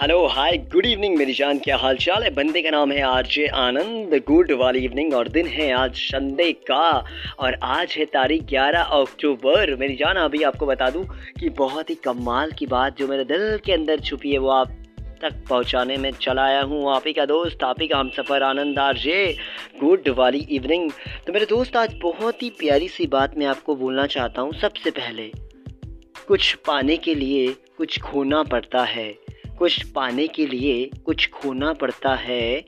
Hello hi good evening मेरी जान, क्या हाल चाल है? बंदे का नाम है आरजे आनंद गुड वाली इवनिंग और दिन है आज संडे का, और आज है तारीख 11 अक्टूबर। मेरी जान, अभी आपको बता दूँ कि बहुत ही कमाल की बात जो मेरे दिल के अंदर छुपी है, वो आप तक पहुँचाने में चला आया हूँ। आप ही का दोस्त, आप ही का हम सफ़र, आनंद, आरजे गुड वाली इवनिंग तो मेरे दोस्त, आज बहुत ही प्यारी सी बात मैं आपको बोलना चाहता हूँ। सबसे पहले, कुछ पाने के लिए कुछ खोना पड़ता है। कुछ पाने के लिए कुछ खोना पड़ता है,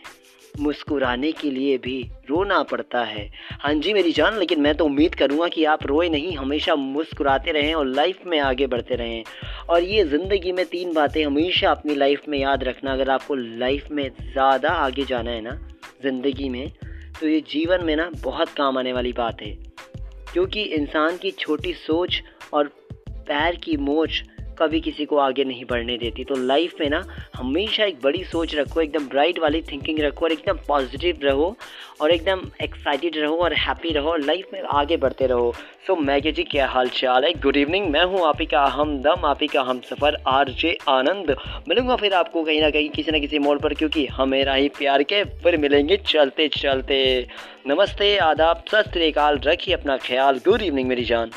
मुस्कुराने के लिए भी रोना पड़ता है। हाँ जी, मेरी जान, लेकिन मैं तो उम्मीद करूँगा कि आप रोए नहीं, हमेशा मुस्कुराते रहें और लाइफ में आगे बढ़ते रहें। और ये ज़िंदगी में तीन बातें हमेशा अपनी लाइफ में याद रखना, अगर आपको लाइफ में ज़्यादा आगे जाना है ना, ज़िंदगी में तो ये जीवन में ना बहुत काम आने वाली बात है। क्योंकि इंसान की छोटी सोच और पैर की मोच कभी किसी को आगे नहीं बढ़ने देती। तो लाइफ में ना हमेशा एक बड़ी सोच रखो एकदम ब्राइट वाली थिंकिंग रखो और एकदम पॉजिटिव रहो और एकदम एक्साइटेड रहो और हैप्पी रहो और लाइफ में आगे बढ़ते रहो। सो so, मैं जी क्या हाल चाल है? गुड इवनिंग मैं हूँ आप ही का हम दम आप ही का हम सफ़र आर जे आनंद। मिलूँगा फिर आपको कहीं ना कहीं किसी न किसी मोड़ पर क्योंकि हमेरा ही प्यार के फिर मिलेंगे चलते चलते। नमस्ते आदाब सत रखिए अपना ख्याल। गुड इवनिंग मेरी जान।